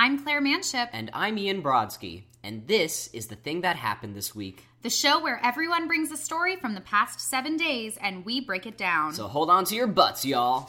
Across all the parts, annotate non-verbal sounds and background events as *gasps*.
I'm Claire Manship, And I'm Ian Brodsky, and this is the thing that happened this week. the show where everyone brings a story from the past seven days and we break it down. So hold on to your butts, y'all.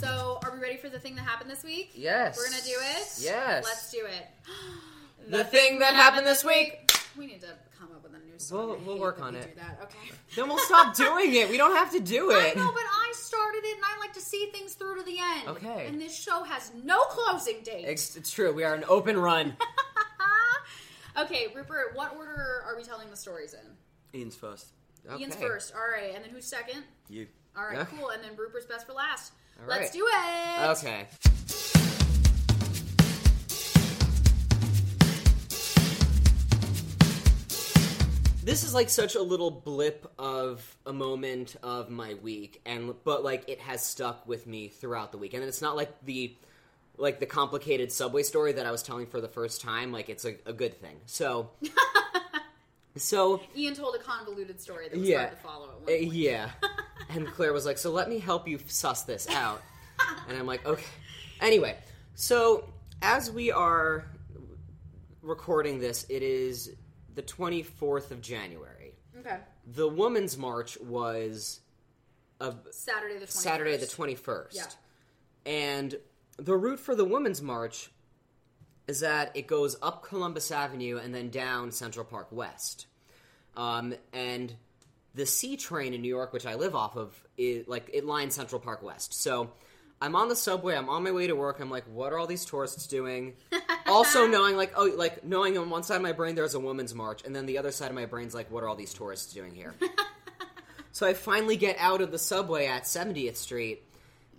So, are we ready for the thing that happened this week? Yes. We're gonna do it? Yes. Let's do it. *gasps* The thing that happened this week. We need to come up with a new song. We'll- we'll work on we it. Do that. Okay. *laughs* Then we'll stop doing it. We don't have to do it. I it. know, but I started it, and I like to see things through to the end. Okay. And this show has no closing date. It's, it's true. We are an open run. *laughs* okay, Rupert. What order are we telling the stories in? Ian's first. Ian's first. All right, and then who's second? You. All right, Okay. cool. And then Rupert's best for last. All Let's right. do it. Okay. This is like such a little blip of a moment of my week, and but like it has stuck with me throughout the week, and it's not like the like the complicated subway story that I was telling for the first time. Like it's a, a good thing. So, *laughs* so Ian told a convoluted story that was Yeah. hard to follow at one Uh, point. yeah. *laughs* And Claire was like, "So let me help you suss this out." and I'm like, "Okay." Anyway, so as we are recording this, it is the 24th of January. Okay. The Women's March was a Saturday the 21st. Saturday the 21st. Yeah. And the route for the Women's March is that it goes up Columbus Avenue and then down Central Park West. Um, and the C train in New York, which I live off of, is like it lines Central Park West. So I'm on the subway. I'm on my way to work. I'm like, what are all these tourists doing? *laughs* also knowing like oh like knowing on one side of my brain there's a women's march, and then the other side of my brain's like, what are all these tourists doing here? *laughs* so I finally get out of the subway at 70th Street,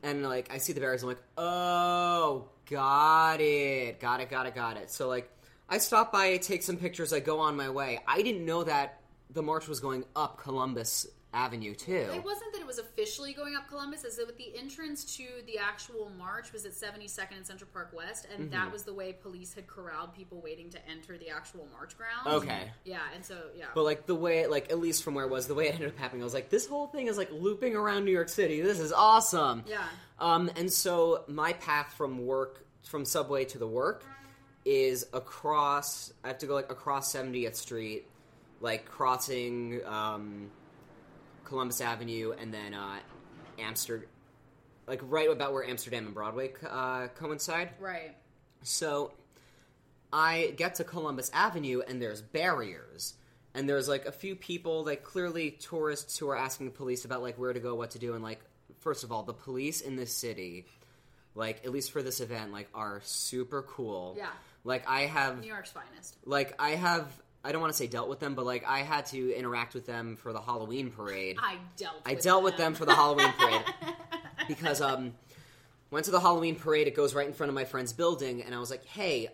and like I see the barriers. I'm like, oh, got it, got it, got it, got it. So like I stop by, I take some pictures, I go on my way. I didn't know that the march was going up Columbus Avenue too. It wasn't that it was officially going up Columbus, as that with the entrance to the actual march was at 72nd and Central Park West, and Mm-hmm. that was the way police had corralled people waiting to enter the actual march grounds. Okay. Yeah, and so, yeah. But like the way, like at least from where it was, the way it ended up happening, I was like, this whole thing is like looping around New York City. This is awesome. yeah. Um, and so my path from work, from subway to the work, is across. I have to go like across 70th Street, like crossing um, Columbus Avenue, and then uh, Amsterdam, like right about where Amsterdam and Broadway uh, coincide. Right. So I get to Columbus Avenue and there's barriers. And there's like a few people, like clearly tourists who are asking the police about like where to go, what to do, and like first of all, the police in this city, like at least for this event, like are super cool. Yeah. Like I have New York's finest. like I have I don't want to say dealt with them, but like I had to interact with them for the Halloween parade. I dealt I with dealt with them for the Halloween parade *laughs* because um went to the Halloween parade. It goes right in front of my friend's building, and I was like, "Hey,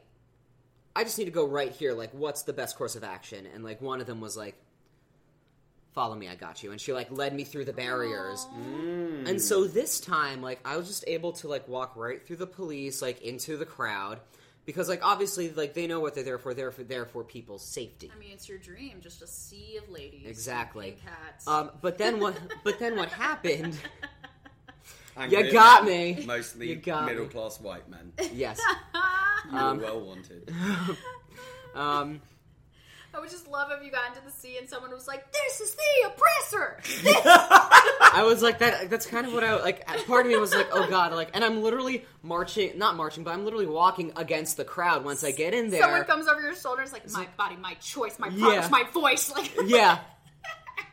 I just need to go right here. Like, what's the best course of action?" And like one of them was like, "Follow me, I got you." And she like led me through the barriers. And so this time, like I was just able to like walk right through the police, like into the crowd. Because like obviously like they know what they're there for. They're for, there for people's safety. I mean, it's your dream, just a sea of ladies. Exactly. and cats. Um, but then what? But then what happened? *laughs* Angry You got men, me. Mostly You got me. middle class white men. Yes. You *laughs* Um, well wanted. *laughs* Um, I would just love if you got into the sea and someone was like, "This is the oppressor." *laughs* I was like that. That's kind of what I like. Part of me was like, oh god, like, and I'm literally marching, not marching, but I'm literally walking against the crowd once I get in there. Someone comes over your shoulders like, "My body, my choice, my Yeah. my voice." Like, *laughs* yeah.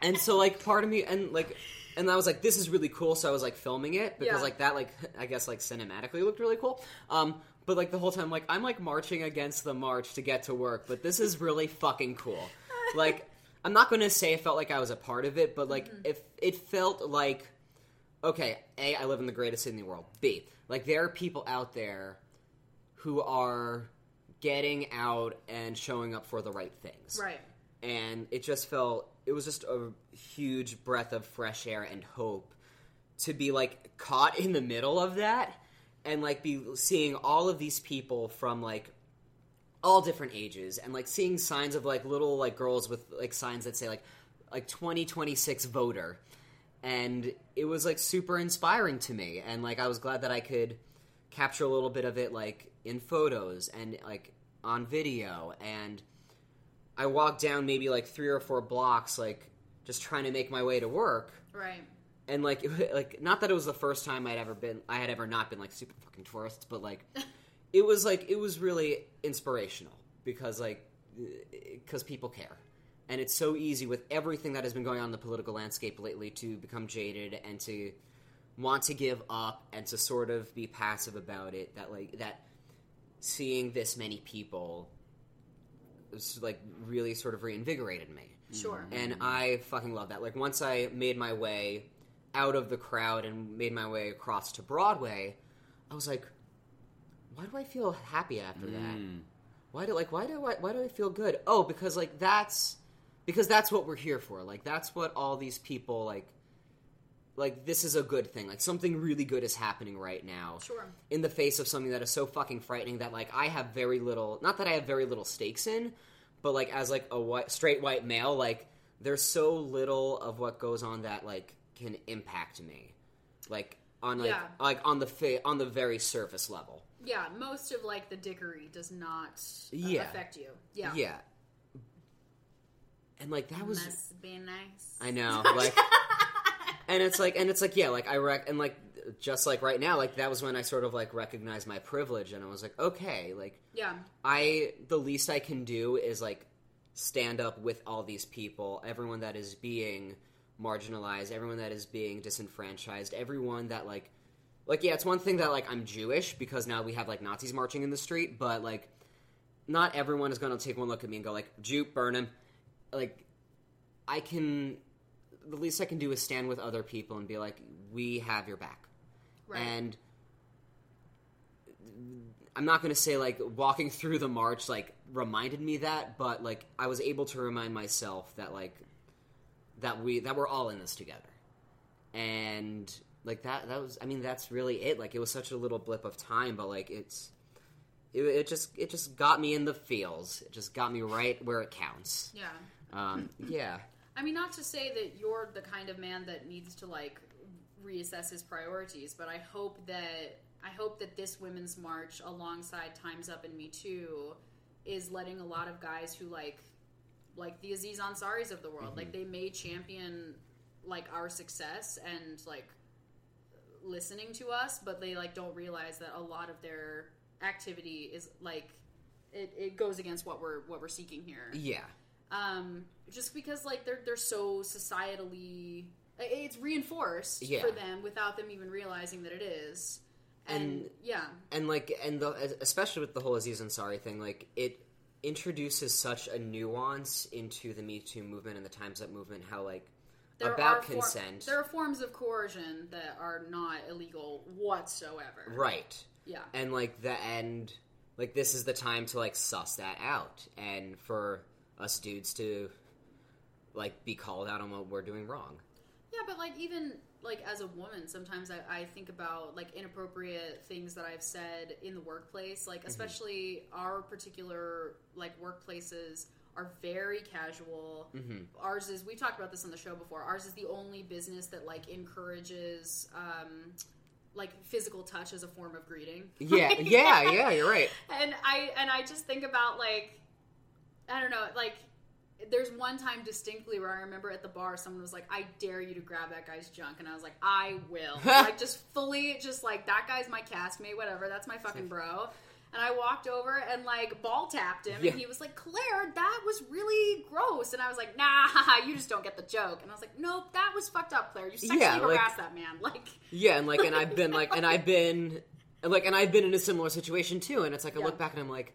And so like part of me and like and I was like this is really cool so I was like filming it because Yeah. like that like I guess like cinematically looked really cool. Um but like the whole time like I'm like marching against the march to get to work, but this is really fucking cool. Like *laughs* I'm not going to say it felt like I was a part of it, but like mm-hmm. if it felt like okay, A I live in the greatest city in the world. B like there are people out there who are getting out and showing up for the right things right. and it just felt it was just a huge breath of fresh air and hope to be like caught in the middle of that and like be seeing all of these people from like all different ages and like seeing signs of like little like girls with like signs that say like like 2026 voter. And it was like super inspiring to me. And like I was glad that I could capture a little bit of it like in photos and like on video. And I walked down maybe like 3 or 4 blocks like just trying to make my way to work. Right. And like *laughs* like not that it was the first time I'd ever been I had ever not been like super fucking tourists but like *laughs* it was like it was really inspirational because like eh, because people care and it's so easy with everything that has been going on in the political landscape lately to become jaded and to want to give up and to sort of be passive about it that like that seeing this many people was like really sort of reinvigorated me Sure. and mm. I fucking love that. Like once I made my way out of the crowd and made my way across to Broadway, I was like, why do I feel happy after that? Hmm. Why do like why do I why do I feel good? Oh, because like that's because that's what we're here for. Like that's what all these people like like this is a good thing. Like something really good is happening right now Sure. in the face of something that is so fucking frightening that like I have very little not that I have very little stakes in, but like as like a white straight white male, like there's so little of what goes on that like can impact me. Like on like Yeah. like on the fa- on the very surface level. Yeah, most of like the dickery does not uh, Yeah. affect you. Yeah. Yeah. And like that was Must be nice. I know, *laughs* like, and it's like, and it's like, yeah, like I rec, and like, just like right now, like that was when I sort of like recognized my privilege, and I was like, okay, like Yeah. I, the least I can do is like stand up with all these people, everyone that is being marginalized, everyone that is being disenfranchised, everyone that like, like yeah, it's one thing that like I'm Jewish because now we have like Nazis marching in the street, but like, not everyone is gonna take one look at me and go like, Jew, burn him, like I can the least I can do is stand with other people and be like, we have your back. Right. And I'm not going to say like walking through the march like reminded me that, but like I was able to remind myself that like that we that we're all in this together. And like that that was I mean that's really it. Like it was such a little blip of time, but like it's it, it just it just got me in the feels. It just got me right where it counts. yeah. Um, yeah. I mean, not to say that you're the kind of man that needs to like reassess his priorities, but I hope that I hope that this women's march, alongside Times Up and Me Too, is letting a lot of guys who like like the Aziz Ansaris of the world, like they may champion like our success and like listening to us, but they like don't realize that a lot of their activity is like it, it goes against what we're what we're seeking here. Yeah. um, just because like they're they're so societally it's reinforced Yeah. for them without them even realizing that it is. And, And- yeah. and like and the especially with the whole Aziz Ansari thing, like it introduces such a nuance into the Me Too movement and the Times Up movement. How like there about are for- consent, there are forms of coercion that are not illegal whatsoever right? yeah And like the end, like this is the time to like suss that out, and for us dudes to like be called out on what we're doing wrong. Yeah, but like even like as a woman, sometimes I, I think about like inappropriate things that I've said in the workplace. Like especially our particular like workplaces are very casual. Ours is we've talked about this on the show before. Ours is the only business that like encourages um like physical touch as a form of greeting. Yeah, yeah, yeah. You're right. *laughs* and I and I just think about like I don't know, like there's one time distinctly where I remember at the bar someone was like, "I dare you to grab that guy's junk," and I was like, "I will," *laughs* like just fully, just like that guy's my castmate, whatever. That's my fucking bro. And I walked over and like ball tapped him, Yeah. and he was like, "Claire, that was really gross." And I was like, "Nah, *laughs* you just don't get the joke." And I was like, "Nope, that was fucked up, Claire. You sexually Yeah, like- harassed that man." *laughs* Like, Yeah, and like, and I've been like, and I've been, like, and I've been in a similar situation too. And it's like I Yeah. look back and I'm like,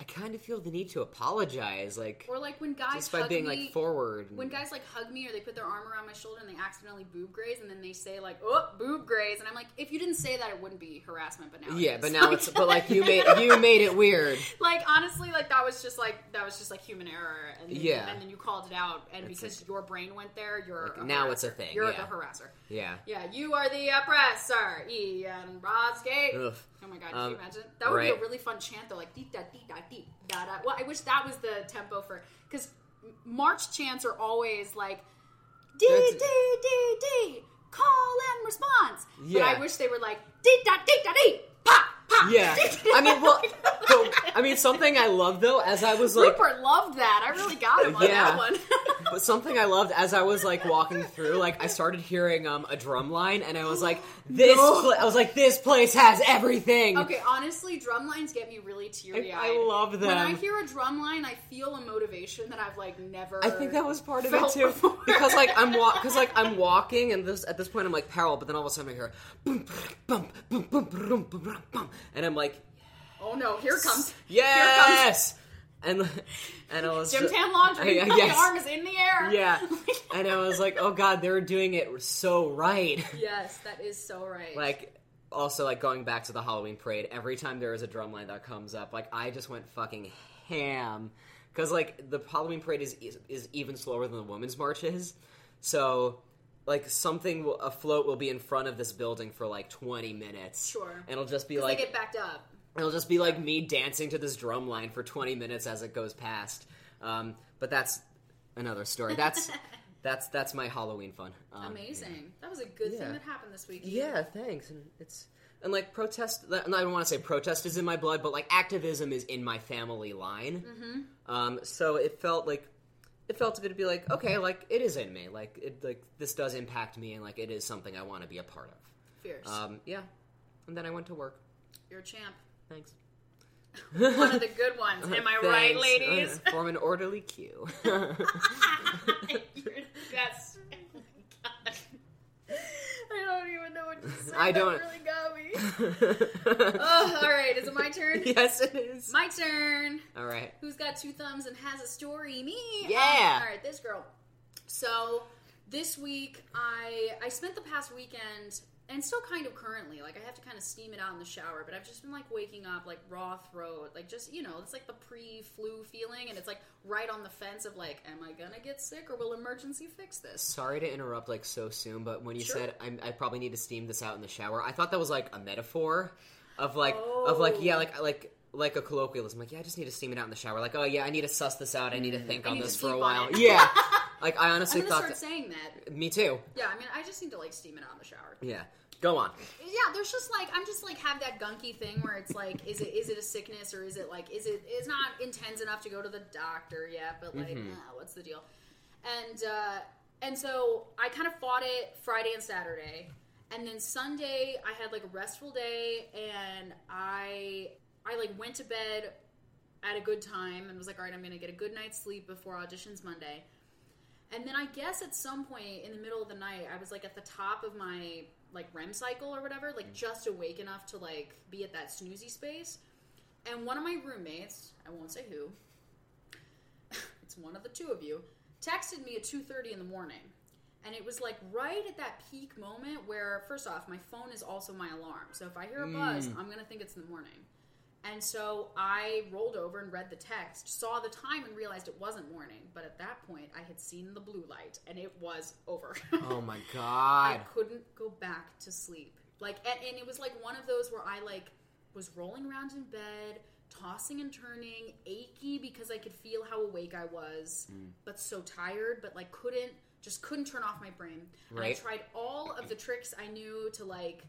I kind of feel the need to apologize, like or like when guys just by hug being me, like forward. and- when guys like hug me or they put their arm around my shoulder and they accidentally boob graze and then they say like oh boob graze and I'm like if you didn't say that it wouldn't be harassment but now yeah, but now it's but like you made you *laughs* made it weird. like honestly like that was just like that was just like human error and then, Yeah. and then you called it out and It's because your brain went there you're Like, a now it's a thing, you're yeah. the harasser Yeah. yeah you are the oppressor Ian Rosgate Ugh. Oh my god, can Um, you imagine? That would be a really fun chant though, like dee da dee da da da. Well, I wish that was the tempo for because March chants are always like D That's- D D D call and response. Yeah. But I wish they were like D da D da D. Yeah, I mean, well, so, I mean, something I loved though, as I was like, Rupert loved that. I really got him on Yeah. that one. but something I loved as I was like walking through, like I started hearing um a drum line, and I was like, this, I was like, this place has everything. okay, honestly, drum lines get me really teary I, eyed. I love them. When I hear a drum line, I feel a motivation that I've like never. I think that was part of it too, before. because like I'm walk, because like I'm walking, and this at this point I'm like parallel, but then all of a sudden I hear, bump, bump, bump, bump, bump, bump, bump and I'm like, Oh no! Here it comes. "Yes!" And and I was Here comes Jim Tan Laundry. *laughs* I- My yes. arm is in the air. yeah, *laughs* and I was like, "Oh God, they're doing it so right." *laughs* yes, that is so right. like also like going back to the Halloween parade, every time there is a drum line that comes up, like I just went fucking ham because like the Halloween parade is is even slower than the Women's March is, so like something will, a float will be in front of this building for like 20 minutes Sure. and it'll just be like they get backed up. it'll just be like me dancing to this drum line for 20 minutes as it goes past um, but that's another story that's *laughs* that's that's my halloween fun um, Amazing. That was a good Yeah. thing that happened this week. yeah, thanks. And it's and like protest. And I don't want to say protest is in my blood, but like activism is in my family line. Mm-hmm. Um, so it felt like it felt good to be like, okay, like it is in me. Like it, like this does impact me, and like it is something I want to be a part of. Fierce. Um, yeah. And then I went to work. You're a champ. Thanks. *laughs* One of the good *laughs* ones. Am I right, ladies? Uh, *laughs* form an orderly queue. You're the best. Oh my God. I don't even know what to *laughs* say. I don't- That really got me. *laughs* Oh, all right. Is it my turn? *laughs* yes, it is. My turn. All right. Who's got two thumbs and has a story? Me. Yeah. Um, all right, this girl. So this week, I I spent the past weekend and still kind of currently like I have to kind of steam it out in the shower, but I've just been like waking up like raw throat, like just you know it's like the pre-flu feeling, and it's like right on the fence of like, am I gonna get sick or will Emergen-C fix this? Sorry to interrupt like so soon, but when you Sure. said I'm, I probably need to steam this out in the shower, I thought that was like a metaphor of like of like yeah Oh. like like like a colloquialism. Like yeah, I just need to steam it out in the shower. Like oh yeah, I need to suss this out. I need to think Mm. I on this for a while. Yeah, *laughs* like I honestly I'm gonna thought start that. saying that. Me too. Yeah, I mean, I just need to like steam it out in the shower. Yeah, go on. yeah there's just like i'm just like have that gunky thing where it's like is it is it a sickness or is it like is it's not intense enough to go to the doctor yet but like uh, what's the deal and uh and so i kind of fought it friday and saturday and then sunday i had like a restful day and i i like went to bed at a good time and was like all right i'm gonna get a good night's sleep before auditions monday and then I guess at some point in the middle of the night, I was like at the top of my like REM cycle or whatever, like mm. just awake enough to like be at that snoozy space. And one of my roommates, I won't say who, *laughs* it's one of the two of you, texted me at 2:30 in the morning. And it was like right at that peak moment where first off, my phone is also my alarm. So if I hear a buzz, mm. I'm going to think it's in the morning. And so I rolled over and read the text, saw the time, and realized it wasn't morning. But at that point, I had seen the blue light, and it was over. *laughs* Oh my god! I couldn't go back to sleep. Like, and, and it was like one of those where I like was rolling around in bed, tossing and turning, achy because I could feel how awake I was, mm. but so tired, but like couldn't just couldn't turn off my brain. And I tried all of the tricks I knew to like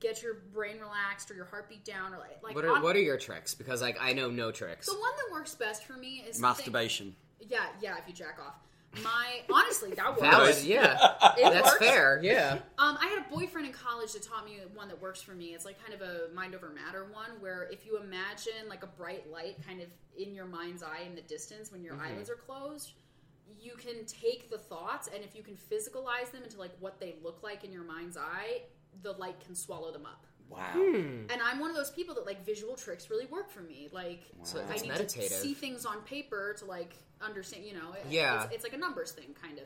get your brain relaxed or your heartbeat down or like like What are on- what are your tricks? Because like I know no tricks. the one that works best for me is the thing- Masturbation. Yeah, yeah. If you jack off, my honestly that works. Valid, yeah. *laughs* It That's works. fair, yeah. Um, I had a boyfriend in college that taught me one that works for me. It's like kind of a mind over matter one, where if you imagine like a bright light kind of in your mind's eye in the distance when your Mm-hmm. eyelids are closed, you can take the thoughts and if you can physicalize them into like what they look like in your mind's eye, the light can swallow them up. Wow. Hmm. And I'm one of those people that like visual tricks really work for me. Like So I need meditative. to see things on paper to like understand. You know, it- Yeah. it's, it's like a numbers thing kind of.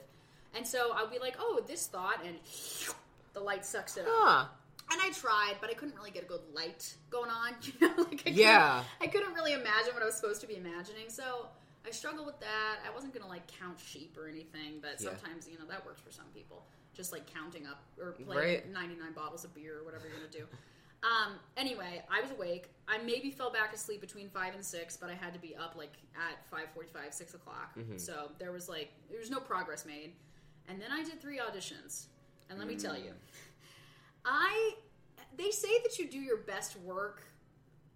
And so I'll be like, oh, this thought, and the light sucks it up. And I tried, but I couldn't really get a good light going on. *laughs* You know, like I couldn't- Yeah. I couldn't really imagine what I was supposed to be imagining. So I struggled with that. I wasn't gonna like count sheep or anything, but Yeah. sometimes you know that works for some people. Just like counting up or playing Right. 99 bottles of beer or whatever you're gonna do. *laughs* Um, anyway, I was awake. I maybe fell back asleep between five and six, but I had to be up like at five forty-five, six o'clock. Mm-hmm. So there was like there was no progress made. and then I did three auditions. And let me tell you, I they say that you do your best work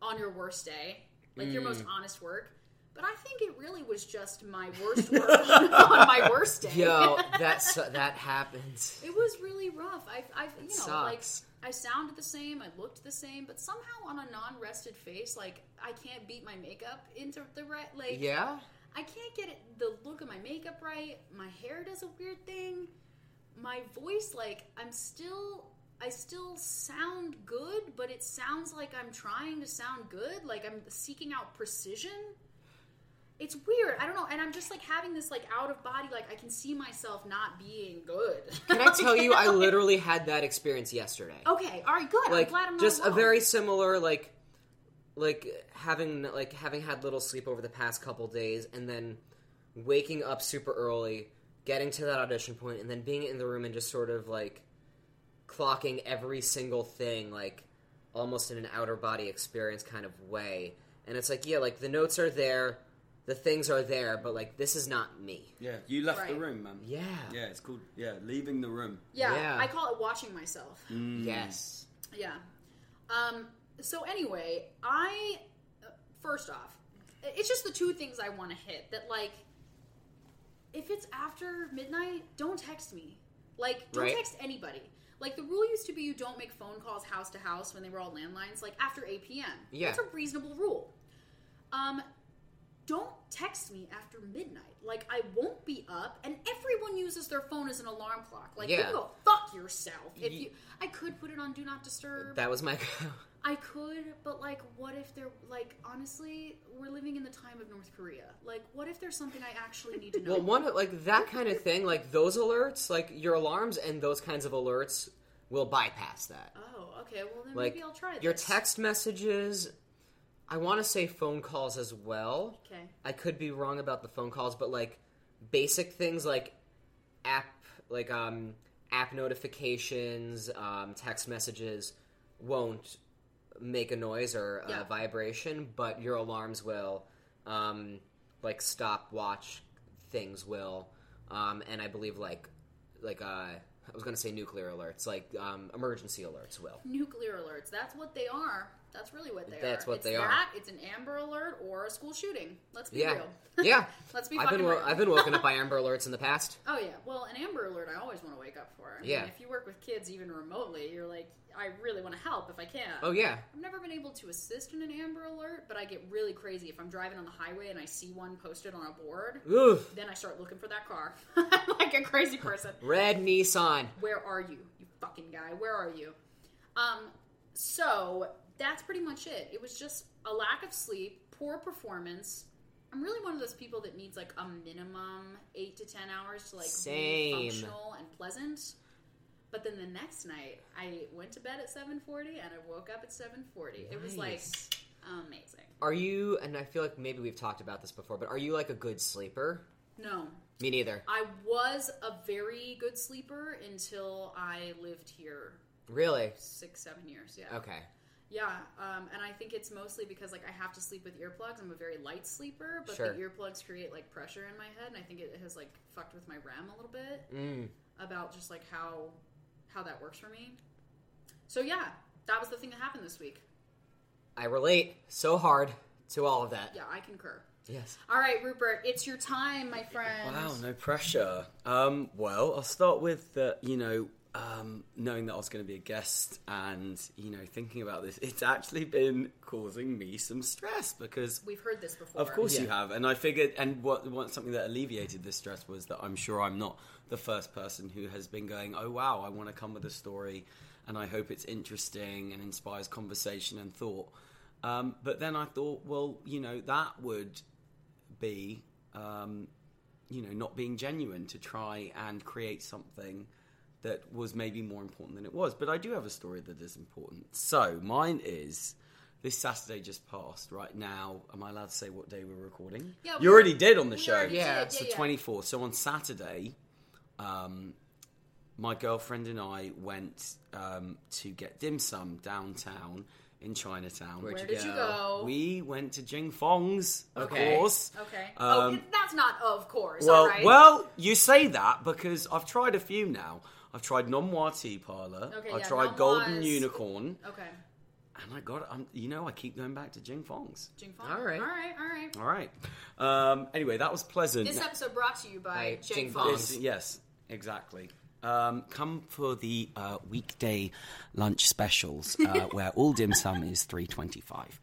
on your worst day, like your most honest work. But I think it really was just my worst *laughs* work on, my worst day. Yo, *laughs* that's uh, that happens. It was really rough. I, I you know, like. I sounded the same, I looked the same, but somehow on a non-rested face, like I can't beat my makeup into the right. Like Yeah. I can't get it, the look of my makeup right. My hair does a weird thing. My voice, like I'm still, I still sound good, but it sounds like I'm trying to sound good. Like I'm seeking out precision. It's weird. I don't know, and I'm just like having this like out of body. Like I can see myself not being good. *laughs* Can I tell you, I literally had that experience yesterday. Okay, all right, good. like I'm glad I'm not just a very similar like like having like having had little sleep over the past couple days and then waking up super early getting to that audition point and then being in the room and just sort of like clocking every single thing like almost in an outer body experience kind of way and it's like yeah like the notes are there the things are there but like this is not me Yeah, you left the room, man. yeah Yeah, it's called yeah, leaving the room. yeah, Yeah. I call it watching myself. yes Yeah. Um. So anyway, I uh, first off, it's just the two things I want to hit. That like, if it's after midnight, don't text me. Like, don't Right. text anybody. Like the rule used to be you don't make phone calls house to house when they were all landlines. Like after eight p.m. Yeah. that's a reasonable rule. Um, don't text me after midnight. Like I won't be up, and everyone uses their phone as an alarm clock. Like Yeah. you go fuck yourself. If you, I could put it on do not disturb. that was my *laughs* I could, but like, what if they're like, honestly, we're living in the time of North Korea. Like, what if there's something I actually need to know? Well, one like that kind of thing, like those alerts, like your alarms and those kinds of alerts will bypass that. oh, okay. Well, then Like maybe I'll try this. your text messages. I want to say phone calls as well. Okay. I could be wrong about the phone calls, but like basic things like app, like um, app notifications, um, text messages won't make a noise or a Yeah. vibration, but your alarms will. Um, like stopwatch things will, um, and I believe like like uh, I was gonna say nuclear alerts, like um, emergency alerts will. Nuclear alerts. That's what they are. That's really what they are. That's what it's they are. that, It's an Amber Alert or a school shooting. Let's be Yeah, real. *laughs* yeah. *laughs* Let's be I've been real. I've been woken up by *laughs* Amber Alerts in the past. Oh yeah, well, an Amber Alert I always want to wake up for. I mean, Yeah. if you work with kids even remotely, you're like, I really want to help if I can. Oh yeah, I've never been able to assist in an Amber Alert, but I get really crazy if I'm driving on the highway and I see one posted on a board. Oof. Then I start looking for that car, like a crazy person. red Nissan. Where are you, you fucking guy? Where are you? Um, so that's pretty much it. It was just a lack of sleep, poor performance. I'm really one of those people that needs like a minimum eight to ten hours to like Same. be functional and pleasant. But then the next night, I went to bed at 7:40 and I woke up at 7:40. It was like amazing. Are you? And I feel like maybe we've talked about this before, but are you like a good sleeper? No, Me neither. I was a very good sleeper until I lived here Really? six, seven years. Yeah. Okay. Yeah, um, and I think it's mostly because like I have to sleep with earplugs. I'm a very light sleeper, but Sure. the earplugs create like pressure in my head, and I think it has like fucked with my REM a little bit Mm. about just like how how that works for me. So yeah, that was the thing that happened this week. I relate so hard to all of that. Yeah, I concur. Yes. All right, Rupert, it's your time, my friend. Wow, no pressure. Um, well, I'll start with the, you know, um, knowing that I was going to be a guest and, you know, thinking about this, it's actually been causing me some stress because We've heard this before. Of course you have, and I figured, and what, what something that alleviated this stress was that I'm sure I'm not the first person who has been going, oh wow, I want to come with a story, and I hope it's interesting and inspires conversation and thought. Um, but then I thought, well, you know, that would be, um, you know, not being genuine to try and create something that was maybe more important than it was. But I do have a story that is important. So mine is this Saturday just passed. Right now, am I allowed to say what day we're recording? Yeah, we you already did on the show. already Yeah, it's So yeah, yeah. 24th. So on Saturday, um, my girlfriend and I went um, to get dim sum downtown in Chinatown. Where'd Where you did you go? go? We went to Jing Fong's, of Okay. course. okay. Um, oh, that's not of course. Well, all right. well, you say that because I've tried a few now. I've tried Nom Wah Tea Parlor. Okay, I've yeah, tried Golden Nom Wah's- Unicorn, okay. and I got. I'm, you know, I keep going back to Jing Fong's. Jing Fong. All right. All right. All right. All right. Um, anyway, that was pleasant. This episode brought to you by By Jing Jing Fong. Fong's. Yes, yes, exactly. Um, come for the uh, weekday lunch specials, uh, *laughs* where all dim sum is three twenty five.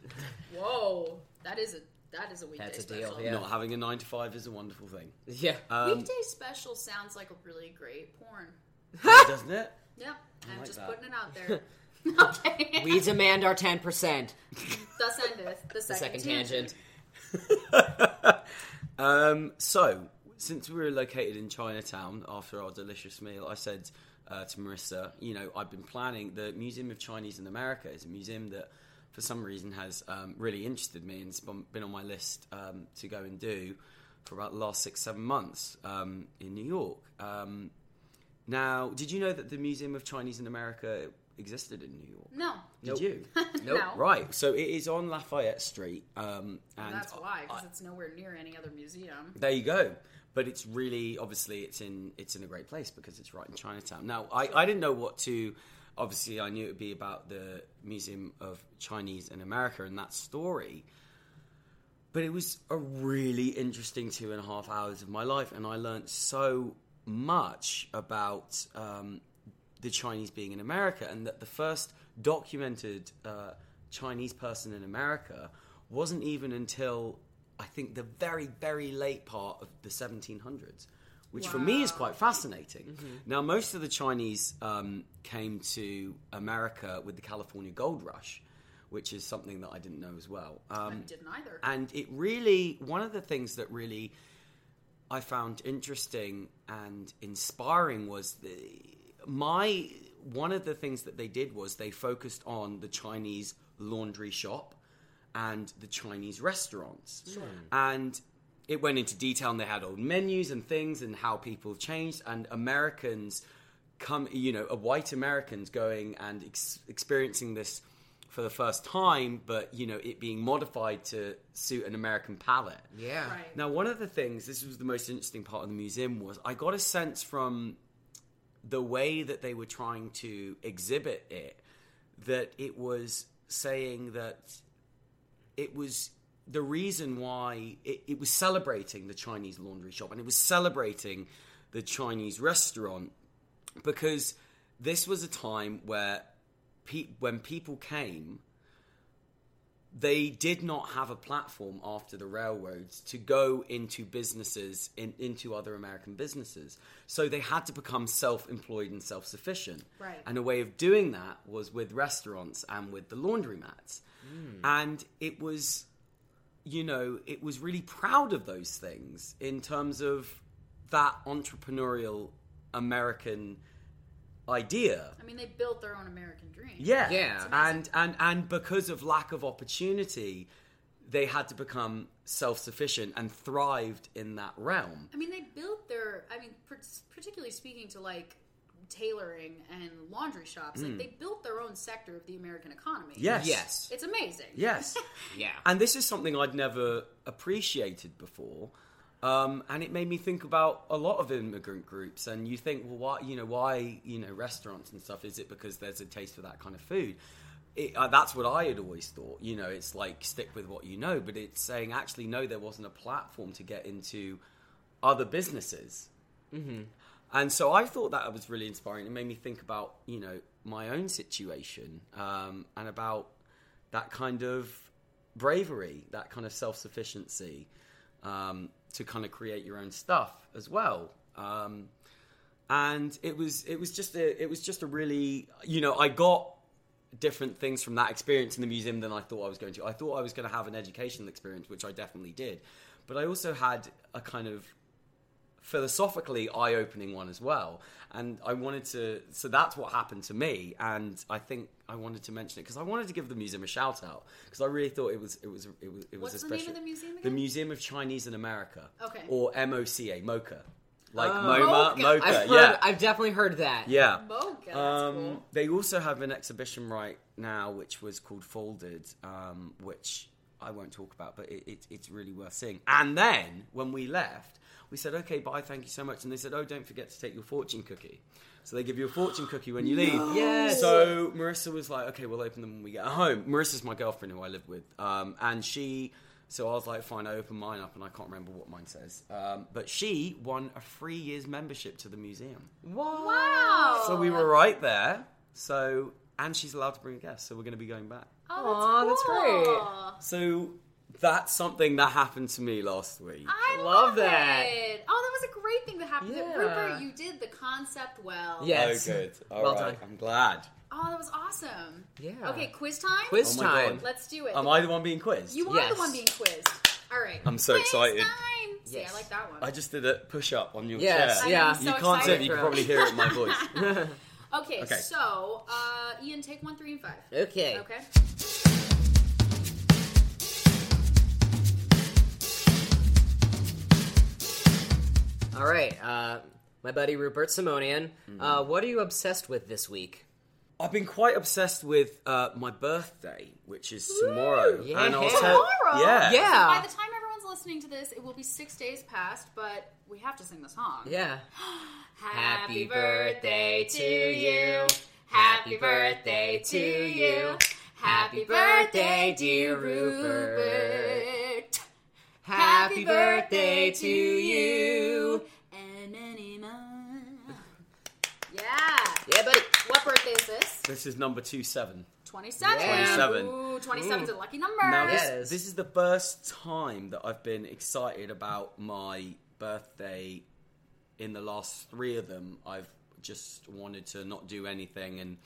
Whoa, that is a that is a weekday That's a deal, special. yeah. Not having a nine to five is a wonderful thing, Yeah. um, weekday special sounds like a really great porn. *laughs* doesn't it? Yep, I'm like just that. putting it out there. *laughs* okay. we demand our 10%. Thus endeth the The second, second tangent. *laughs* Um, so, since we were located in Chinatown after our delicious meal, I said uh, to Marissa, you know, I've been planning the Museum of Chinese in America is a museum that, for some reason, has um, really interested me and it's been been on my list um, to go and do for about the last six, seven months um, in New York. Now, did you know that the Museum of Chinese in America existed in New York? No. Did Nope. you? *laughs* Nope. No. Right, so it is on Lafayette Street, um, and And that's why, because it's nowhere near any other museum. there you go. But it's really obviously it's in it's in a great place because it's right in Chinatown. Now I, I didn't know what to obviously I knew it would be about the Museum of Chinese in America and that story. But it was a really interesting two and a half hours of my life and I learned so much about um, the Chinese being in America and that the first documented uh, Chinese person in America wasn't even until I think the very, very late part of the 1700s, which for me is quite fascinating. Now, most of the Chinese um, came to America with the California Gold Rush, which is something that I didn't know as well. I Um, didn't either. and it really, one of the things that really I found interesting and inspiring was the, my one of the things that they did was they focused on the Chinese laundry shop and the Chinese restaurants. Hmm. And it went into detail and they had old menus and things and how people changed. And Americans come you know, a white Americans going and ex- experiencing this for the first time, but you know, it being modified to suit an American palate. Yeah. Right. Now, one of the things, this was the most interesting part of the museum, was I got a sense from the way that they were trying to exhibit it that it was saying that it was the reason why it, it was celebrating the Chinese laundry shop and it was celebrating the Chinese restaurant because this was a time where pe- when people came they did not have a platform after the railroads to go into businesses in, into other American businesses. So they had to become self-employed and self-sufficient. Right. And a way of doing that was with restaurants and with the laundromats. Hmm. And it was you know, it was really proud of those things in terms of that entrepreneurial American idea. I mean, they built their own American dream. Yeah, Yeah. And and and because of lack of opportunity, they had to become self-sufficient and thrived in that realm. I mean, they built their. I mean, particularly speaking to like tailoring and laundry shops, like mm. they built their own sector of the American economy. Yes, Yes. it's amazing. yes. *laughs* Yeah. And this is something I'd never appreciated before. Um, and it made me think about a lot of immigrant groups. And you think, well, why, you know, why, you know, restaurants and stuff? Is it because there's a taste for that kind of food? It, uh, that's what I had always thought. You know, it's like stick with what you know. But it's saying actually, no, there wasn't a platform to get into other businesses. Mm-hmm. And so I thought that was really inspiring. It made me think about, you know, my own situation um, and about that kind of bravery, that kind of self sufficiency um, to kind of create your own stuff as well. Um, and it was it was just a it was just a really you know I got different things from that experience in the museum than I thought I was going to. I thought I was going to have an educational experience, which I definitely did, but I also had a kind of philosophically eye-opening one as well and i wanted to so that's what happened to me and i think i wanted to mention it because i wanted to give the museum a shout out because i really thought it was it was it was it was What's a the name special of the museum the museum of chinese in america Okay. or moca moca like Oh. MoMA, Mocha. Mocha. I've, heard, yeah, I've definitely heard that. yeah. Mocha, that's Um, cool. They also have an exhibition right now, which was called Folded, um, which I won't talk about, but it, it, it's really worth seeing. And then when we left, we said, "Okay, bye, thank you so much." And they said, "Oh, don't forget to take your fortune cookie." So they give you a fortune cookie when you leave. Yes. So Marissa was like, "Okay, we'll open them when we get home." Marissa's my girlfriend who I live with, um, and she. So I was like, "Fine." I opened mine up, and I can't remember what mine says. Um, but she won a free year's membership to the museum. What? Wow. So we were right there. So and she's allowed to bring a guest, so we're going to be going back. Oh, Aw, that's great. So that's something that happened to me last week. I Love love, that. It. Oh, that was a great thing that happened. Yeah. Rupert, you did the concept well. Yeah. Yes. Oh, good. All Well right. done. I'm glad. Oh, that was awesome. Yeah. Okay, quiz time. Quiz Oh time. God. Let's do it. Am I the one being quizzed? You are Yes. the one being quizzed. All right. I'm so Quiz excited. Time. See, Yes. I like that one. I just did a push up on your Yes, chair. I yeah. so you can't see it, you can probably hear it in my voice. *laughs* Okay, Okay. so uh, Ian, take one, three, and five. Okay. Okay. All right. Uh, my buddy Rupert Simonian. Mm-hmm. Uh, what are you obsessed with this week? I've been quite obsessed with uh, my birthday, which is tomorrow. Yeah. And I'll Tomorrow? tell- yeah. Yeah. By the time everyone's listening to this, it will be six days past, but we have to sing the song. Yeah. *gasps* Happy birthday to you. Happy birthday to you. Happy birthday, dear Rupert. Happy birthday to you. And many more. Yeah. Yeah, buddy. What birthday is this? This is number two seven. 27. Yeah. 27. Ooh, 27 is a lucky number. Now this, it is. this is the first time that I've been excited about my birthday. In the last three of them, I've just wanted to not do anything and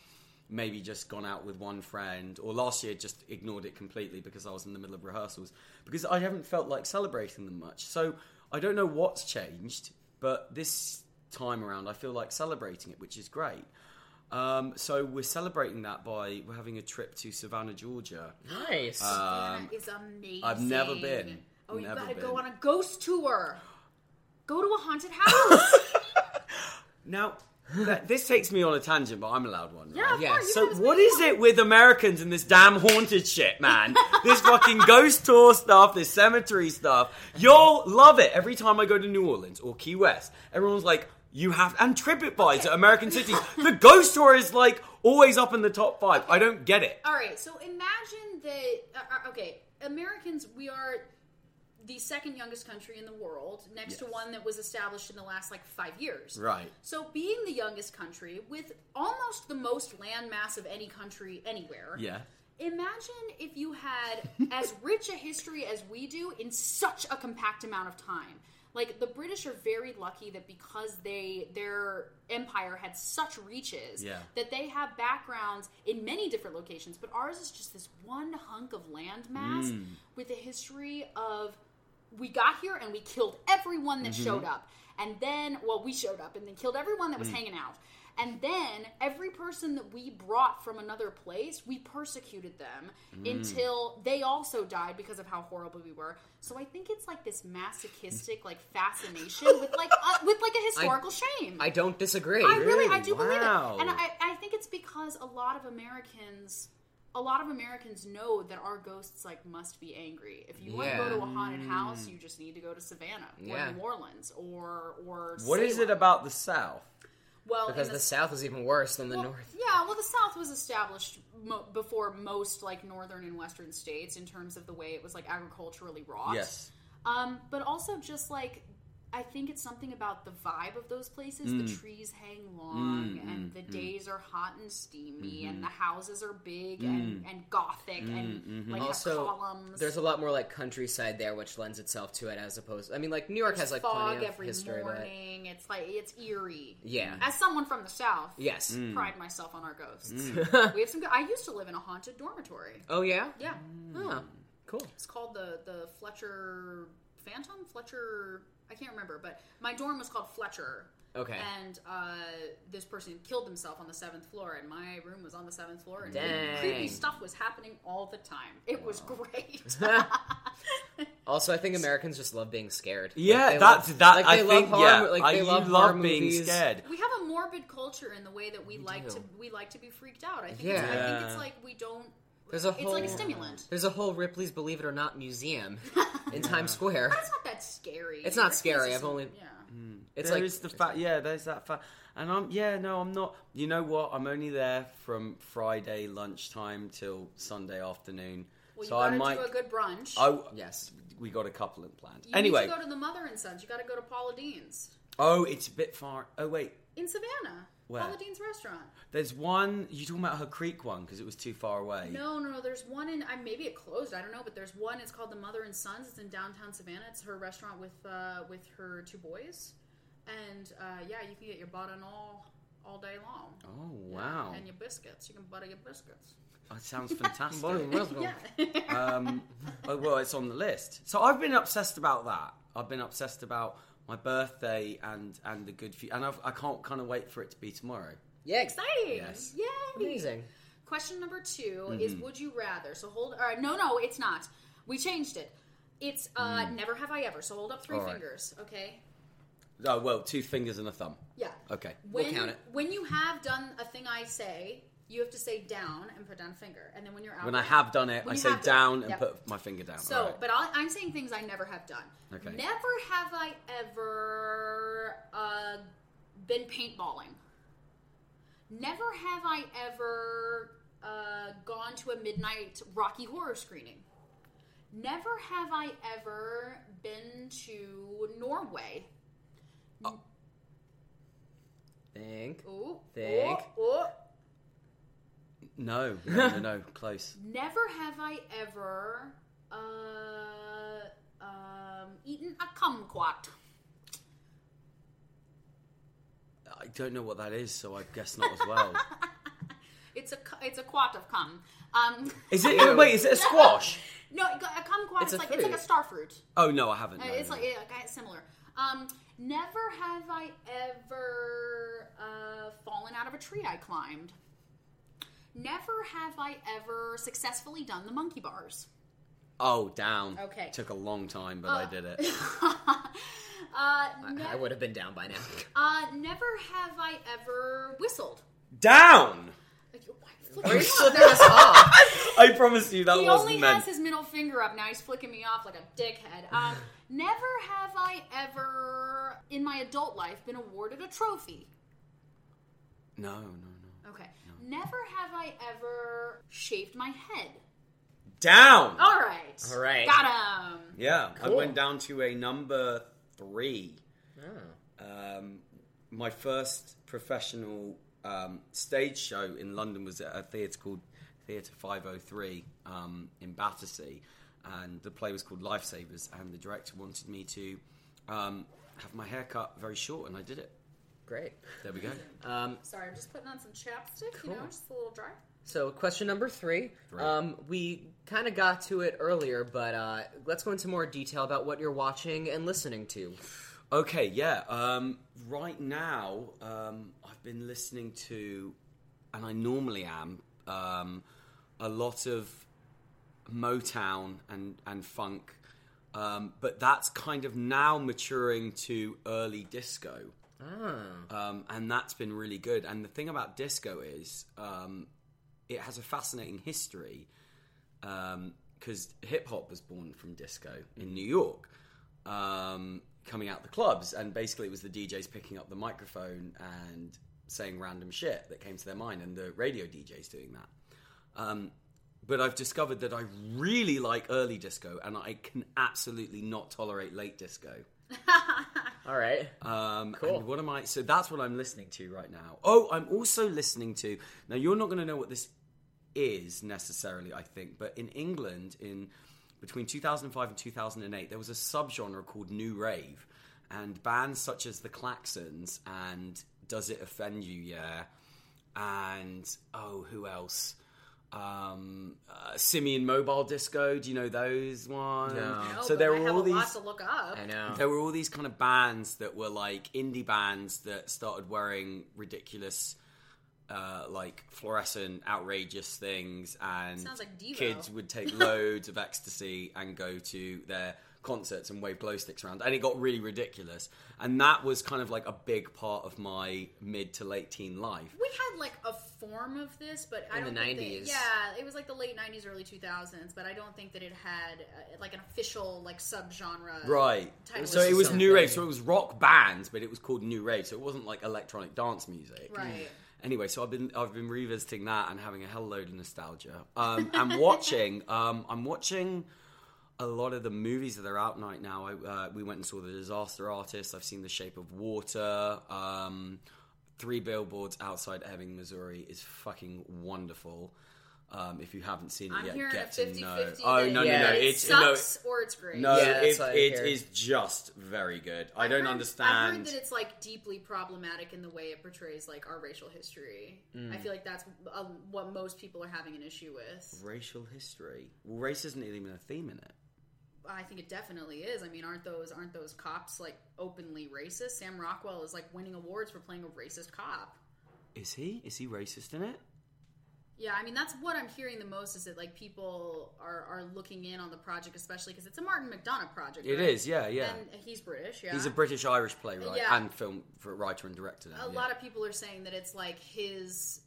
maybe just gone out with one friend. Or last year, just ignored it completely because I was in the middle of rehearsals because I haven't felt like celebrating them much. So I don't know what's changed, but this time around, I feel like celebrating it, which is great. Um, so we're celebrating that by we're having a trip to Savannah, Georgia. Nice. Um, that is amazing. I've never been. Oh, you Never gotta go on a ghost tour. *gasps* Go to a haunted house. *laughs* Now, that, this takes me on a tangent, but I'm allowed one, right? yeah, of Yes. course. So can what just is it with Americans and this damn haunted shit, man? this *laughs* fucking ghost tour stuff, this cemetery stuff. Y'all love it. Every time I go to New Orleans or Key West, everyone's like, you have and TripAdvisor, American cities. The ghost tour is like always up in the top five. I don't get it. All right, so imagine that. Uh, uh, okay, Americans, we are the second youngest country in the world, next to one that was established in the last like five years. Right. So, being the youngest country with almost the most land mass of any country anywhere. Yeah. Imagine if you had *laughs* as rich a history as we do in such a compact amount of time. Like the British are very lucky that because they their empire had such reaches Yeah. that they have backgrounds in many different locations, but ours is just this one hunk of land mass Mm. with a history of we got here and we killed everyone that Mm-hmm. showed up. And then, well, we showed up and then killed everyone that was Mm. hanging out. And then every person that we brought from another place, we persecuted them Mm. until they also died because of how horrible we were. So I think it's like this masochistic like fascination with like uh, with like a historical shame. I don't disagree. I really, I do believe it, and I, I think it's because a lot of Americans, a lot of Americans know that our ghosts like must be angry. If you want to go to a haunted house, you just need to go to Savannah or New Orleans or or. What is it about the South? Well, because in the South is even worse than the well, North. Yeah, well, the South was established mo- before most like northern and western states in terms of the way it was like agriculturally wrought. Yes. Um, but also just like I think it's something about the vibe of those places. Mm. The trees hang long, and the days are hot and steamy, Mm-hmm. and the houses are big and, and gothic, and Mm-hmm. like have Also, columns. there's a lot more like countryside there, which lends itself to it as opposed. I mean, like New York There's has like fog plenty of every history, but morning. It's like it's eerie. yeah, As someone from the South, yes. Mm. pride myself on our ghosts. *laughs* we have some. Good, I used to live in a haunted dormitory. oh yeah, Yeah, oh, cool. it's called the the Fletcher Phantom. Fletcher, I can't remember, but my dorm was called Fletcher. Okay. And uh, this person killed himself on the seventh floor, and my room was on the seventh floor, and Dang. creepy stuff was happening all the time. It was great. *laughs* *laughs* Also, I think Americans just love being scared. Yeah, they that's love- that. like, I think love yeah, horror, like I, they you love, love horror being movies. scared. We have a morbid culture in the way that we, like do. to we like to be freaked out. I think Yeah. it's, I think it's like we don't. There's a whole, it's whole like a stimulant. There's a whole Ripley's Believe It or Not museum *laughs* in Times Square. It's not that scary. It's not Ripley's scary, I've only- yeah. Mm. It's There like is the fact, yeah. There's that fact, and I'm yeah. No, I'm not. You know what? I'm only there from Friday lunchtime till Sunday afternoon. Well, you so I gotta might. do a good brunch. Oh yes. we got a couple in planned. you anyway, need to go to the Mother and Sons. You got to go to Paula Deen's oh, it's a bit far. Oh wait, in Savannah. Where? Paula Deen's restaurant. there's one. You talking about her Creek one because it was too far away. No, no, no. There's one in. I maybe it closed. I don't know, but there's one. It's called the Mother and Sons. It's in downtown Savannah. It's her restaurant with uh, with her two boys, and uh, yeah, you can get your button all all day long. Oh Yeah, wow, And your biscuits. You can butter your biscuits. that sounds *laughs* fantastic. *laughs* yeah. um, oh, well, it's on the list. So I've been obsessed about that. I've been obsessed about my birthday and and the good few, and I've, I can't kind of wait for it to be tomorrow. Yeah. Exciting! Yes. Yay! Amazing. Question number 2 Mm-hmm. is: Would you rather? So hold. All right, no, no, it's not. We changed it. It's uh, Mm. never have I ever. So hold up three All right. fingers. Okay. Oh well, two fingers and a thumb. Yeah. Okay. When, We'll count it. When you have done a thing I say, you have to say down and put down a finger, and then when you're out. When I have done it, I say done- down and yep. put my finger down. So, Alright. but I'll, I'm saying things I never have done. Okay. Never have I ever uh, been paintballing. Never have I ever uh, gone to a midnight Rocky Horror screening. Never have I ever been to Norway. Think. Ooh, Think. ooh, ooh. No, no, no, *laughs* no, close. Never have I ever uh, um, eaten a kumquat. I don't know what that is, so I guess not as well. *laughs* It's a it's a quat of cum. Um, is it? *laughs* wait, is it a squash? no, a kumquat It's is like it's like a fruit. star fruit. Oh no, I haven't. Uh, no, it's no. like yeah, similar. Um, never have I ever uh, fallen out of a tree I climbed. Never have I ever successfully done the monkey bars. Oh, down. Okay. Took a long time, but I did it. *laughs* uh, I, ne- I would have been down by now. uh, never have I ever whistled. Down. Are you flicking Are you me off? slipping us off? *laughs* I promise you that he wasn't only meant. has his middle finger up now. He's flicking me off like a dickhead. Um, *sighs* never have I ever, in my adult life, been awarded a trophy. No, no, no. Okay. Never have I ever shaved my head. Down. All right. All right. Got him. Yeah, I Cool. went down to a number three. Oh. Um, my first professional um, stage show in London was at a theatre called Theatre 503 um, in Battersea, and the play was called Lifesavers, and the director wanted me to um, have my hair cut very short, and I did it. Great. There we go. Um, Sorry, I'm just putting on some chapstick, you know, just a little dry. so, question number three. Three. Um, we kind of got to it earlier, but uh, let's go into more detail about what you're watching and listening to. Okay, yeah. Um, right now, um, I've been listening to, and I normally am, um, a lot of Motown and, and funk, um, but that's kind of now maturing to early disco. Ah. Um, and that's been really good. And the thing about disco is um, it has a fascinating history because hip hop was born from disco in New York, um, coming out the clubs, and basically it was the DJs picking up the microphone and saying random shit that came to their mind, and the radio DJs doing that. Um, but I've discovered that I really like early disco, and I can absolutely not tolerate late disco. *laughs* All right. Um, Cool. And what am I? So that's what I'm listening to right now. Oh, I'm also listening to. Now you're not going to know what this is necessarily, I think, but in England, in between 2005 and 2008, there was a subgenre called new rave, and bands such as the Klaxons and Does It Offend You? Yeah, and oh, who else? Um, uh, Simian Mobile Disco. Do you know those ones? No. No, So but there were all these. to look up. I know. There were all these kind of bands that were like indie bands that started wearing ridiculous, uh, like fluorescent, outrageous things, and Sounds like Devo. kids would take *laughs* loads of ecstasy and go to their concerts and wave glow sticks around, and it got really ridiculous. And that was kind of like a big part of my mid to late teen life. We had like a form of this, but I In the don't think that- 90s. yeah, it was like the late '90s, early 2000s. But I don't think that it had uh, like an official like subgenre. Right. Title So it was new rave. So it was rock bands, but it was called new rave. So it wasn't like electronic dance music. Right. Anyway, so I've been I've been revisiting that and having a hell load of nostalgia. Um, and watching. *laughs* Um, I'm watching a lot of the movies that are out right now. I, uh, we went and saw The Disaster Artist. I've seen The Shape of Water. Um, Three Billboards Outside Ebbing, Missouri is fucking wonderful. Um, if you haven't seen it I'm yet, hearing get to know. 50 Oh no, Yeah. no, no! it It's no, sucks or it's great. no, Yeah, it, what I it hear. is just very good. I I've don't heard- understand. I've heard that it's like deeply problematic in the way it portrays like our racial history. Mm. I feel like that's um, what most people are having an issue with. racial history. Well, race isn't even a theme in it. I think it definitely is. I mean, aren't those aren't those cops like openly racist? Sam Rockwell is like winning awards for playing a racist cop. Is he? Is he racist in it? Yeah, I mean that's what I'm hearing the most is that like people are are looking in on the project, especially because it's a Martin McDonagh project. It right? is, yeah, yeah. And he's British. Yeah, He's a British Irish playwright Yeah. and film for writer and director. Now, a yeah. lot of people are saying that it's like his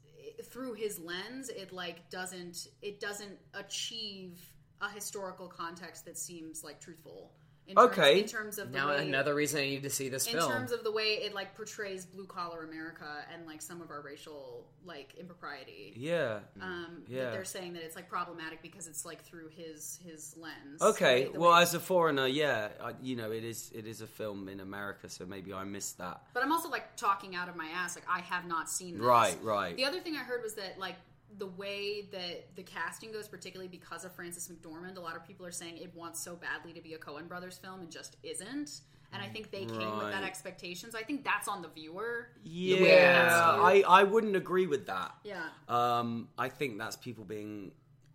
through his lens it like doesn't it doesn't achieve a historical context that seems like truthful in terms, Okay. in terms of the Now way, another reason I need to see this in film. terms of the way it like portrays blue collar America and like some of our racial like impropriety yeah. um Yeah. that they're saying that it's like problematic because it's like through his his lens The Okay. way- the Well, as a foreigner, yeah, I, you know, it is it is a film in America, so maybe I missed that. but I'm also like talking out of my ass like I have not seen this. Right, right. The other thing I heard was that like the way that the casting goes, particularly because of Frances McDormand, a lot of people are saying it wants so badly to be a Coen Brothers film and just isn't. And I think they came with that Right. expectation. So I think that's on the viewer. Yeah, way that's I, I wouldn't agree with that. Yeah. Um, I think that's people being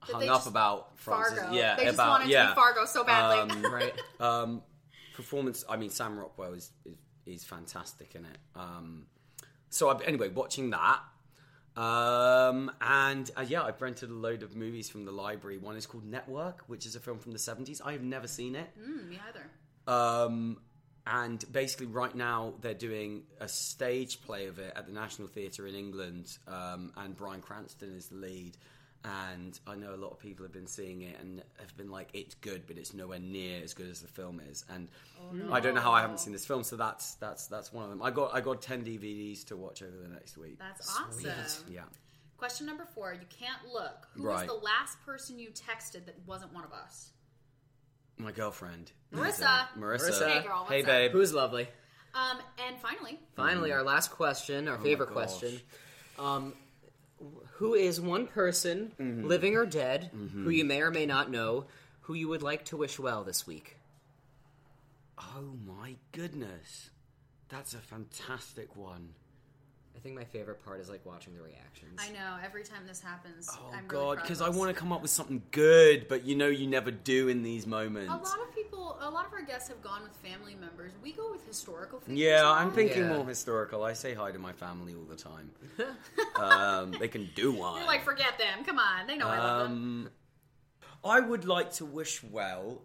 That hung up just- about Frances. Fargo. Yeah, they just about wanted yeah. to be Fargo so badly. Um, *laughs* right? um, performance. I mean, Sam Rockwell is is, is fantastic in it. Um, so I, anyway, watching that, um, and uh, yeah, I've rented a load of movies from the library. One is called Network, which is a film from the seventies. I have never seen it. mm, me either. Um, and basically, right now they're doing a stage play of it at the National Theatre in England, um, and Bryan Cranston is the lead. And I know a lot of people have been seeing it and have been like, "It's good, but it's nowhere near as good as the film is." And I don't know how I haven't seen this film, so that's that's that's one of them. I got I got ten DVDs to watch over the next week. That's awesome. Yeah, Question number four. You can't look. Who Right. was the last person you texted that wasn't one of us? my girlfriend Marissa. Marissa, Marissa. Hey, girl, hey what's up? babe. Who's lovely? Um, and finally, Finally, our last question, our favorite Mm. Oh gosh. question. Um, who is one person, Mm-hmm. living or dead, who you may or may not know, who you would like to wish well this week? Oh my goodness, that's a fantastic one. I think my favorite part is like watching the reactions. I know every time this happens. Oh I'm God, because because I want to come up with something good, but you know you never do in these moments. A lot of people, a lot of our guests have gone with family members. We go with historical figures. yeah. I'm thinking Yeah. more historical. I say hi to my family all the time. *laughs* um, they can do one. You're like, forget them. Come on, they know I love them. um, I would like to wish well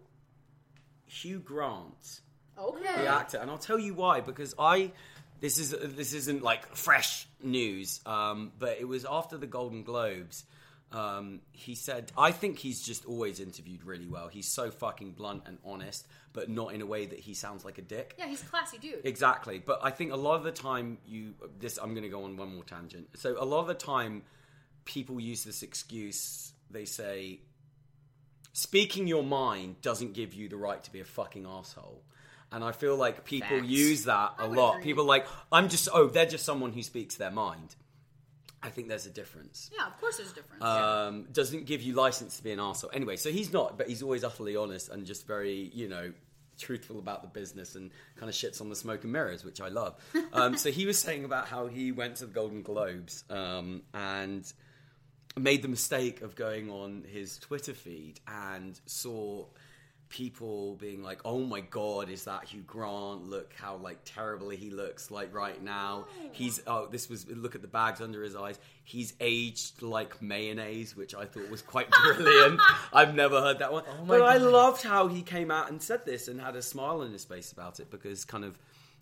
Hugh Grant, Okay. the actor, and I'll tell you why. Because I, this is this isn't like fresh news, um, but it was after the Golden Globes. Um, he said, I think he's just always interviewed really well. He's so fucking blunt and honest, but not in a way that he sounds like a dick. Yeah, he's a classy dude. Exactly, but I think a lot of the time you this I'm going to go on one more tangent. So a lot of the time people use this excuse. They say speaking your mind doesn't give you the right to be a fucking asshole. And I feel like people Facts. use that a lot. agree. People like I'm just oh they're just someone who speaks their mind. I think there's a difference yeah, of course there's a difference. um, doesn't give you license to be an arsehole. Anyway, so he's not, but he's always utterly honest and just very, you know, truthful about the business and kind of shits on the smoke and mirrors, which I love. Um, so he was saying about how he went to the Golden Globes um, and made the mistake of going on his Twitter feed and saw people being like, "Oh my god, is that Hugh Grant? Look how like terribly he looks like right now. He's oh, this was look at the bags under his eyes. He's aged like mayonnaise, which I thought was quite *laughs* brilliant. I've never heard that one, my but I loved how he came out and said this and had a smile on his face about it because kind of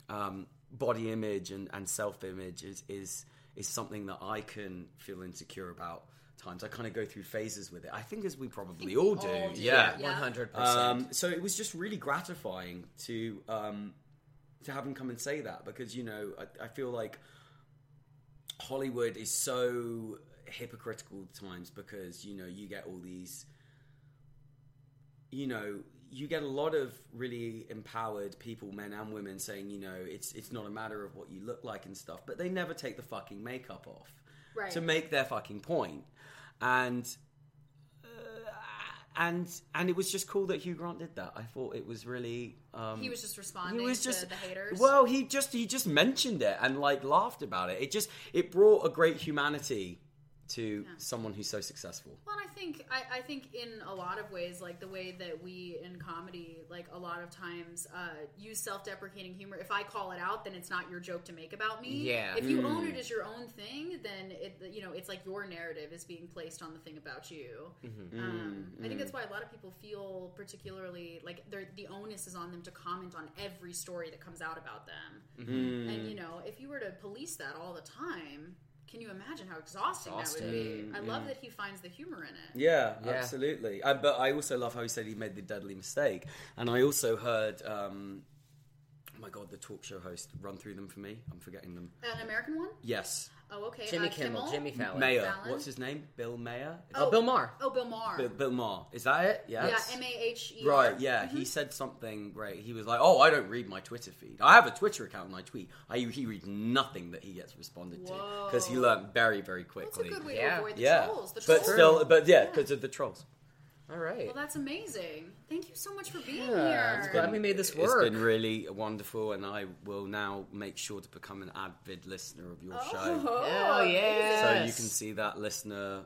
um, body image and, and self image is, is is something that I can feel insecure about. Times I kind of go through phases with it. I think as we probably all do. all do, yeah. Yeah. one hundred Um, percent. so it was just really gratifying to um, to have him come and say that because you know I, I feel like Hollywood is so hypocritical at times because you know you get all these you know you get a lot of really empowered people men and women saying you know it's it's not a matter of what you look like and stuff but they never take the fucking makeup off Right. to make their fucking point and uh, and and it was just cool that Hugh Grant did that. I thought it was really. Um, He was just responding he was to just the haters. Well, he just he just mentioned it and like laughed about it. It just it brought a great humanity to someone who's so successful. Well, I think I, I think in a lot of ways, like the way that we in comedy, like a lot of times, uh, use self-deprecating humor. If I call it out, then it's not your joke to make about me. Yeah. If you own it mm. as your own thing, then it you know it's like your narrative is being placed on the thing about you. Mm-hmm. Um, mm-hmm. I think that's mm-hmm. why a lot of people feel particularly like the onus is on them to comment on every story that comes out about them. And you know, if you were to police that all the time. Can you imagine how exhausting, that would be? I love that he finds the humor in it. Yeah, Yeah. absolutely. Uh, but I also love how he said he made the deadly mistake. And I also heard, um, my god, the talk show host run through them for me. I'm forgetting them. An American one? Yes, Oh, okay. Jimmy uh, Kimmel, Jimmy Fallon. Maher. Fallon? What's his name? Bill Maher. Oh, Bill Maher. Oh, Bill Maher. Bill, Bill Maher. Is that it? Yes. yeah, Yes. M A H E. Right, yeah, he said something great. He was like, "Oh, I don't read my Twitter feed. I have a Twitter account and I tweet. I he reads nothing that he gets responded to because he learned very, very That's a quickly. good way Yeah. to avoid the yeah, trolls. The but still, but yeah, because of the trolls. All right. Well, that's amazing. Thank you so much for being Yeah, here. glad we made this work. It's been really wonderful, and I will now make sure to become an avid listener of your show, Oh, Hell *laughs* yeah. so you can see that listener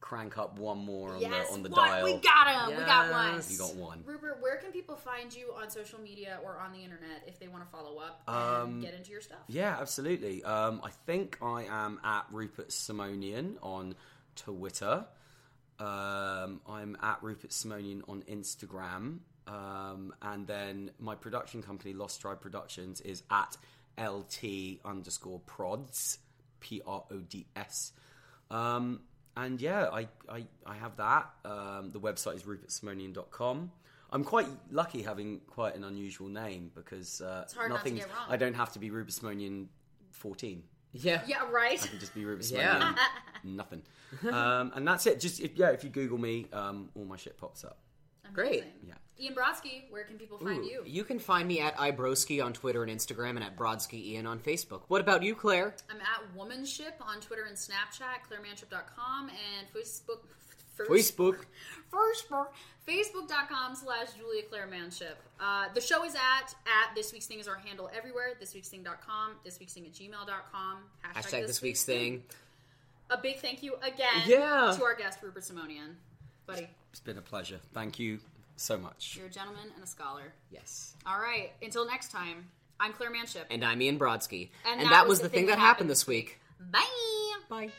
crank up one more on Yes, the on the what? dial. we got him. We got one. You got one. Rupert, where can people find you on social media or on the internet if they want to follow up and Um, get into your stuff? Yeah, absolutely. Um, I think I am at Rupert Simonian on Twitter. Um, I'm at Rupert Simonian on Instagram. Um, and then my production company, Lost Tribe Productions, is at LT underscore prods, P R O D S. Um, and yeah, I, I, I have that. Um, the website is rupertsimonian.com. I'm quite lucky having quite an unusual name because uh, hard not to nothing. get wrong. I don't have to be Rupert Simonian 14. Yeah. Yeah, right. I can just be Rupert Yeah. *laughs* Simonian nothing. Um, and that's it. Just if, yeah, if you Google me, um, all my shit pops up. Great. Amazing. Yeah. Ian Brodsky, where can people find Ooh, you? You can find me at iBroski on Twitter and Instagram and at Brodsky Ian on Facebook. What about you, Claire? I'm at Womanship on Twitter and Snapchat, clairemanship.com, and Facebook. Facebook. Facebook. Facebook.com slash Julia Claire Manship. Uh, the show is at, at This Week's Thing is our handle everywhere. ThisWeek'sThing.com, ThisWeek'sThing at gmail.com. Hashtag this week's thing. A big thank you again Yeah. to our guest, Rupert Simonian. Buddy, It's been a pleasure. Thank you so much. you're a gentleman and a scholar. Yes. All right, until next time, I'm Claire Manship. And I'm Ian Brodsky. And And, that that, was was the thing that happened this week. Bye! Bye.